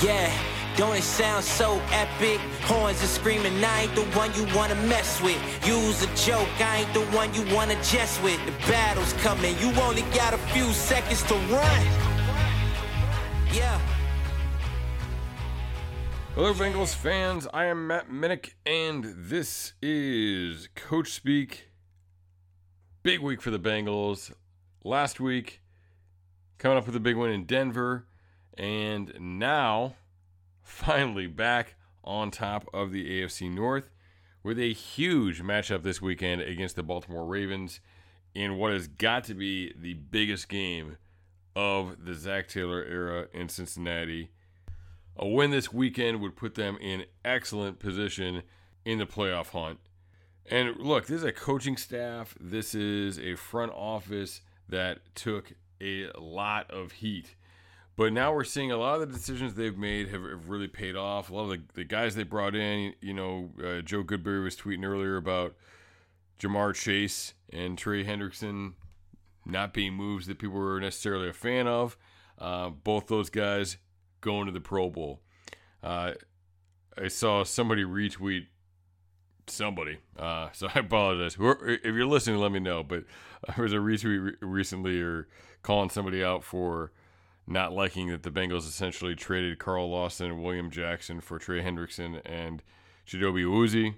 Yeah, don't it sound so epic? Horns are screaming, I ain't the one you wanna mess with. Use a joke, I ain't the one you wanna jest with. The battle's coming, you only got a few seconds to run. Yeah. Hello, Bengals fans. I am Matt Minnick, and this is Coach Speak. Big week for the Bengals. Last week, coming up with a big win in Denver, and now finally back on top of the AFC North with a huge matchup this weekend against the Baltimore Ravens in what has got to be the biggest game of the Zac Taylor era in Cincinnati. A win this weekend would put them in excellent position in the playoff hunt. And look, this is a coaching staff, this is a front office that took a lot of heat. But now we're seeing a lot of the decisions they've made have, have really paid off. A lot of the, the guys they brought in, you know, uh, Joe Goodberry was tweeting earlier about Ja'Marr Chase and Trey Hendrickson not being moves that people were necessarily a fan of. Uh, both those guys going to the Pro Bowl. Uh, I saw somebody retweet somebody, uh, so I apologize. If you're listening, let me know. But there was a retweet re- recently or calling somebody out for not liking that the Bengals essentially traded Carl Lawson and William Jackson for Trey Hendrickson and Chidobe Awuzie.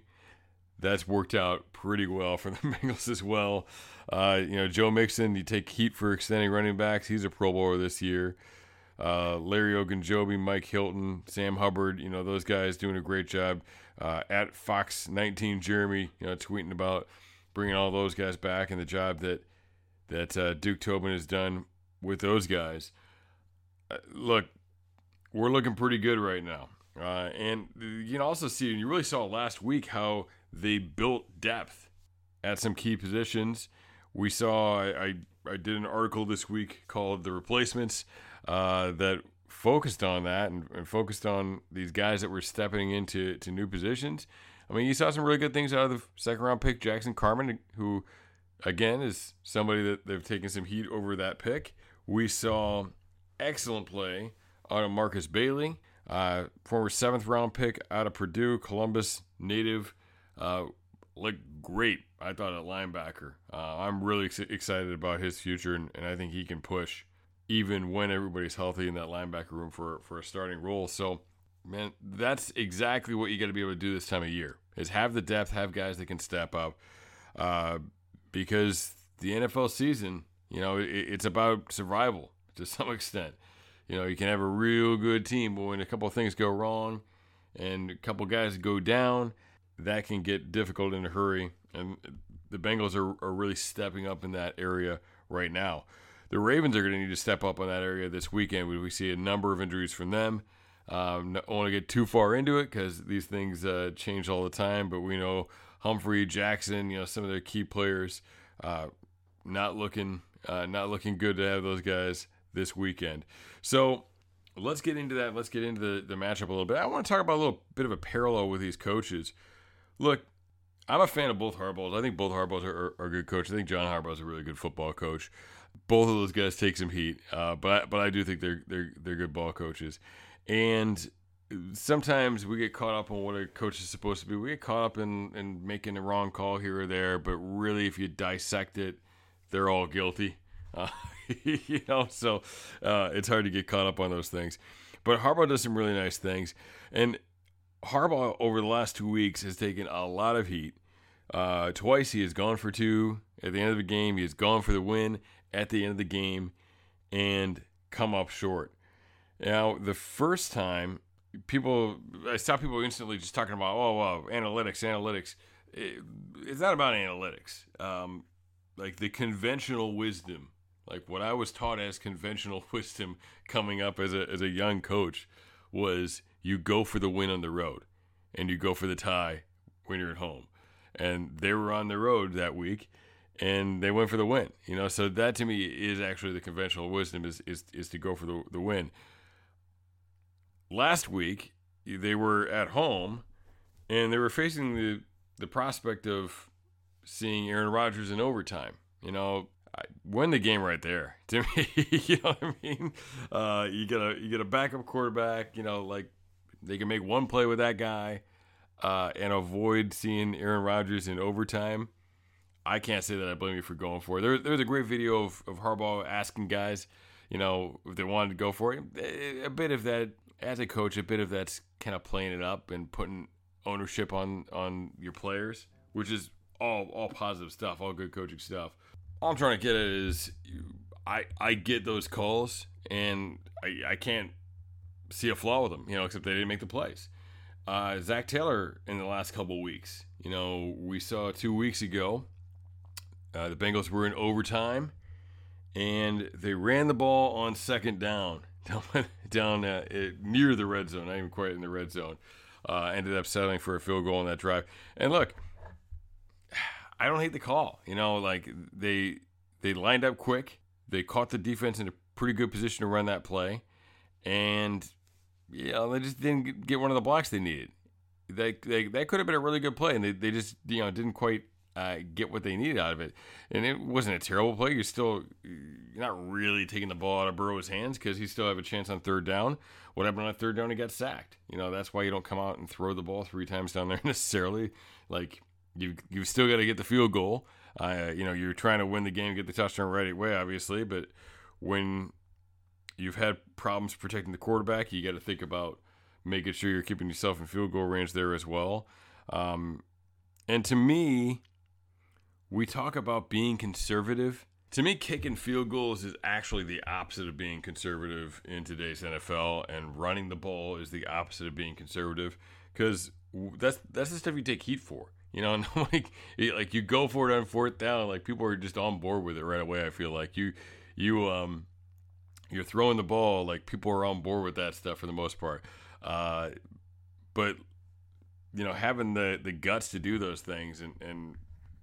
That's worked out pretty well for the Bengals as well. Uh, you know, Joe Mixon, you take heat for extending running backs. He's a Pro Bowler this year. Uh, Larry Ogunjobi, Mike Hilton, Sam Hubbard, you know, those guys doing a great job. Uh, at Fox 19 Jeremy, you know, tweeting about bringing all those guys back and the job that that uh, Duke Tobin has done with those guys. Uh, look, we're looking pretty good right now. Uh, and you can also see, and you really saw last week how they built depth at some key positions. We saw, I, I, did an article this week called The Replacements uh, that focused on that and, and, focused on these guys that were stepping into to new positions. I mean, you saw some really good things out of the second round pick, Jackson Carman, who, again, is somebody that they've taken some heat over that pick. We saw excellent play out of Markus Bailey, uh, former seventh round pick out of Purdue, Columbus native. Uh, looked great, I thought, at linebacker. Uh, I'm really ex- excited about his future, and, and I think he can push even when everybody's healthy in that linebacker room for, for a starting role. So, man, that's exactly what you got to be able to do this time of year is have the depth, have guys that can step up. Uh, because the NFL season, you know, it, it's about survival to some extent. You know, you can have a real good team, but when a couple of things go wrong and a couple guys go down, that can get difficult in a hurry. And the Bengals are, are really stepping up in that area right now. The Ravens are going to need to step up on that area this weekend. We see a number of injuries from them. Um, don't want to get too far into it because these things uh, change all the time. But we know Humphrey, Jackson, you know some of their key players, uh, not looking uh, not looking good to have those guys this weekend. So let's get into that. Let's get into the, the matchup a little bit. I want to talk about a little bit of a parallel with these coaches. Look, I'm a fan of both Harbaughs. I think both Harbaughs are, are, are good coaches. I think John Harbaugh is a really good football coach. Both of those guys take some heat, uh, but I, but I do think they're they're they're good ball coaches. And sometimes we get caught up on what a coach is supposed to be. We get caught up in, in making a wrong call here or there, but really, if you dissect it, they're all guilty. Uh, you know, so uh, it's hard to get caught up on those things. But Harbaugh does some really nice things, and Harbaugh over the last two weeks has taken a lot of heat. Uh, twice he has gone for two at the end of the game. He has gone for the win at the end of the game, and come up short. Now, the first time people, I saw people instantly just talking about, oh, well, analytics, analytics. It, it's not about analytics. Um, like the conventional wisdom like what I was taught as conventional wisdom coming up as a as a young coach was you go for the win on the road and you go for the tie when you're at home. And they were on the road that week and they went for the win. You know, so that to me is actually the conventional wisdom is is, is to go for the, the win. Last week they were at home and they were facing the the prospect of seeing Aaron Rodgers in overtime. You know, win the game right there. To me, you know what I mean. Uh, you get a you get a backup quarterback. You know, like they can make one play with that guy uh, and avoid seeing Aaron Rodgers in overtime. I can't say that I blame you for going for it. There, there's a great video of, of Harbaugh asking guys, you know, if they wanted to go for it. A bit of that, as a coach, a bit of that's kind of playing it up and putting ownership on on your players, which is all all positive stuff, all good coaching stuff. All I'm trying to get at is, I I get those calls and I I can't see a flaw with them, you know, except they didn't make the plays. Uh, Zac Taylor in the last couple weeks, you know, we saw two weeks ago, uh, the Bengals were in overtime, and they ran the ball on second down, down, down uh, near the red zone, not even quite in the red zone. Uh, ended up settling for a field goal on that drive. And look, I don't hate the call. You know, like they they lined up quick. They caught the defense in a pretty good position to run that play, and you know they just didn't get one of the blocks they needed. They, they that could have been a really good play, and they, they just you know didn't quite uh, get what they needed out of it. And it wasn't a terrible play. You're still you're not really taking the ball out of Burrow's hands because he still have a chance on third down. What happened on third down? He got sacked. You know that's why you don't come out and throw the ball three times down there necessarily. Like you you've still got to get the field goal. Uh, you know, you're trying to win the game, get the touchdown right away, obviously. But when you've had problems protecting the quarterback, you got to think about making sure you're keeping yourself in field goal range there as well. Um, and to me, we talk about being conservative. To me, kicking field goals is actually the opposite of being conservative in today's NFL, and running the ball is the opposite of being conservative because that's that's the stuff you take heat for. You know, like like you go for it on fourth down, like people are just on board with it right away. I feel like you you um you're throwing the ball, like people are on board with that stuff for the most part. Uh, but you know, having the the guts to do those things and and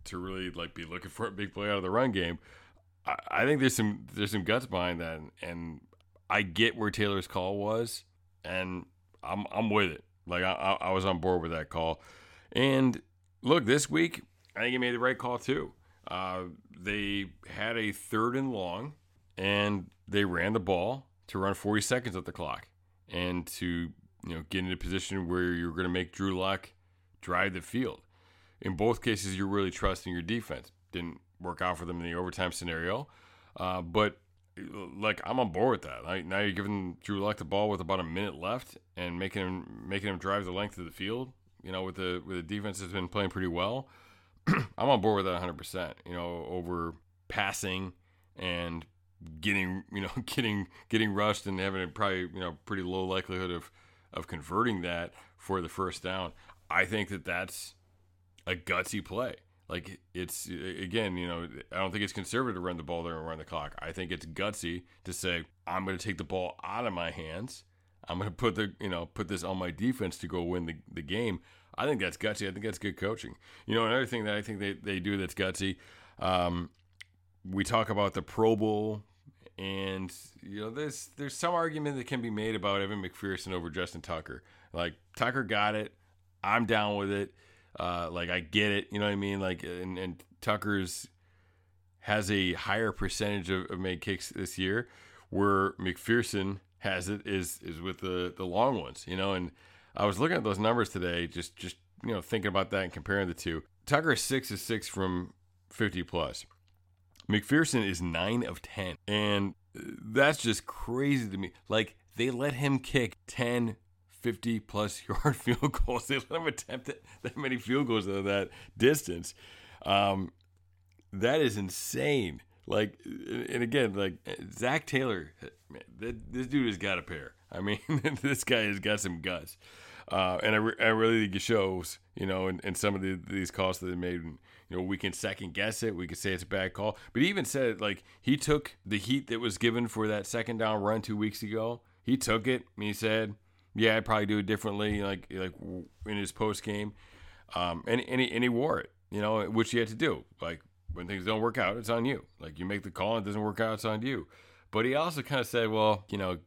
to really like be looking for a big play out of the run game, I, I think there's some there's some guts behind that, and, and I get where Taylor's call was, and I'm I'm with it. Like I, I was on board with that call, and look, this week I think he made the right call too. Uh, they had a third and long, and they ran the ball to run 40 seconds at the clock, and to you know get in a position where you're going to make Drew Lock drive the field. In both cases, you're really trusting your defense. Didn't work out for them in the overtime scenario, uh, but like I'm on board with that. Like, now you're giving Drew Lock the ball with about a minute left and making him making him drive the length of the field you know, with the with the defense has been playing pretty well. I'm on board with that 100%. You know, over passing and getting, you know, getting getting rushed and having a probably, you know, pretty low likelihood of of converting that for the first down. I think that that's a gutsy play. Like it's again, you know, I don't think it's conservative to run the ball there and run the clock. I think it's gutsy to say I'm going to take the ball out of my hands I'm going to put the you know put this on my defense to go win the, the game. I think that's gutsy. I think that's good coaching. You know, another thing that I think they, they do that's gutsy. Um, we talk about the Pro Bowl, and you know, there's there's some argument that can be made about Evan McPherson over Justin Tucker. Like Tucker got it, I'm down with it. Uh, like I get it. You know what I mean? Like and, and Tucker's has a higher percentage of, of made kicks this year, where McPherson has it is is with the the long ones, you know. And I was looking at those numbers today, just just you know thinking about that and comparing the two. Tucker is six is six from fifty plus. McPherson is nine of ten, and that's just crazy to me. Like they let him kick 10, 50 plus yard field goals. They let him attempt that many field goals of that distance. Um, that is insane. Like, and again, like Zac Taylor, man, this dude has got a pair. I mean, this guy has got some guts, uh, and I, re- I really think it shows. You know, in, in some of the, these calls that they made. You know, we can second guess it. We can say it's a bad call, but he even said like he took the heat that was given for that second down run two weeks ago. He took it. and he said, "Yeah, I'd probably do it differently." Like like in his post game, um, and and he, and he wore it. You know, which he had to do. Like when things don't work out, it's on you. Like you make the call and it doesn't work out, it's on you. But he also kind of said, well, you know,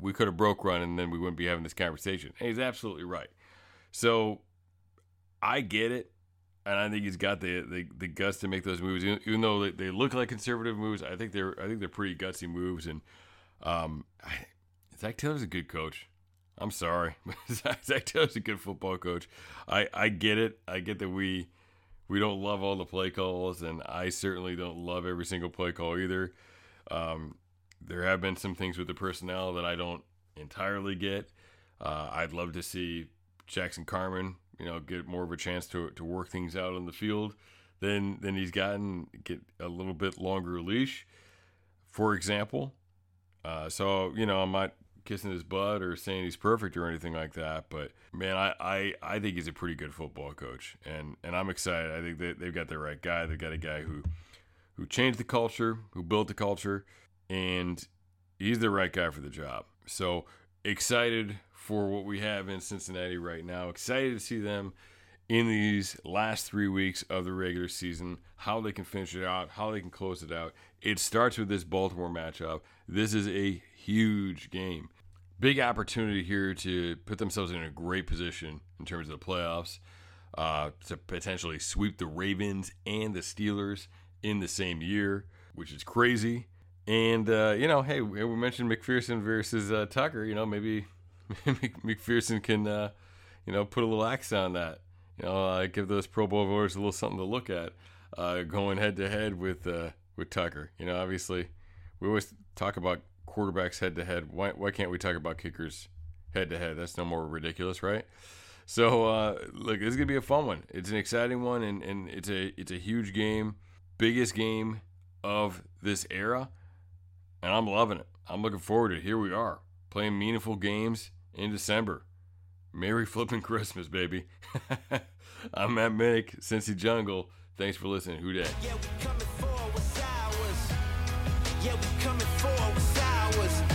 we could have broke run and then we wouldn't be having this conversation. And he's absolutely right. So I get it. and I think he's got the, the, the guts to make those moves. Even, though they, they, look like conservative moves, I think they're I think they're pretty gutsy moves. And um, I, Zac Taylor's a good coach. I'm sorry, Zac Taylor's a good football coach. I, I get it. I get that we we don't love all the play calls, and I certainly don't love every single play call either. Um, there have been some things with the personnel that I don't entirely get. Uh, I'd love to see Jackson Carman, you know, get more of a chance to to work things out on the field than than he's gotten. Get a little bit longer leash, for example. Uh, so you know, I'm not kissing his butt or saying he's perfect or anything like that. But man, I, I, I think he's a pretty good football coach, and and I'm excited. I think they, they've got the right guy. They've got a guy who who changed the culture, who built the culture, and he's the right guy for the job. So excited for what we have in Cincinnati right now. Excited to see them in these last three weeks of the regular season, how they can finish it out, how they can close it out. It starts with this Baltimore matchup. This is a huge game. Big opportunity here to put themselves in a great position in terms of the playoffs, uh, to potentially sweep the Ravens and the Steelers in the same year, which is crazy. And, uh, you know, hey, we mentioned McPherson versus uh, Tucker. You know, maybe McPherson can, uh, you know, put a little X on that. You know, uh, give those Pro Bowl voters a little something to look at uh, going head to head with with Tucker. You know, obviously, we always talk about quarterbacks head to head. Why why can't we talk about kickers head to head? That's no more ridiculous, right? So uh, look, this is gonna be a fun one. It's an exciting one, and, and it's a it's a huge game, biggest game of this era, and I'm loving it. I'm looking forward to it. Here we are playing meaningful games in December. Merry flipping Christmas, baby. I'm Matt Minnick, Cincy Jungle. Thanks for listening. Who dat? Yeah, we coming for what's.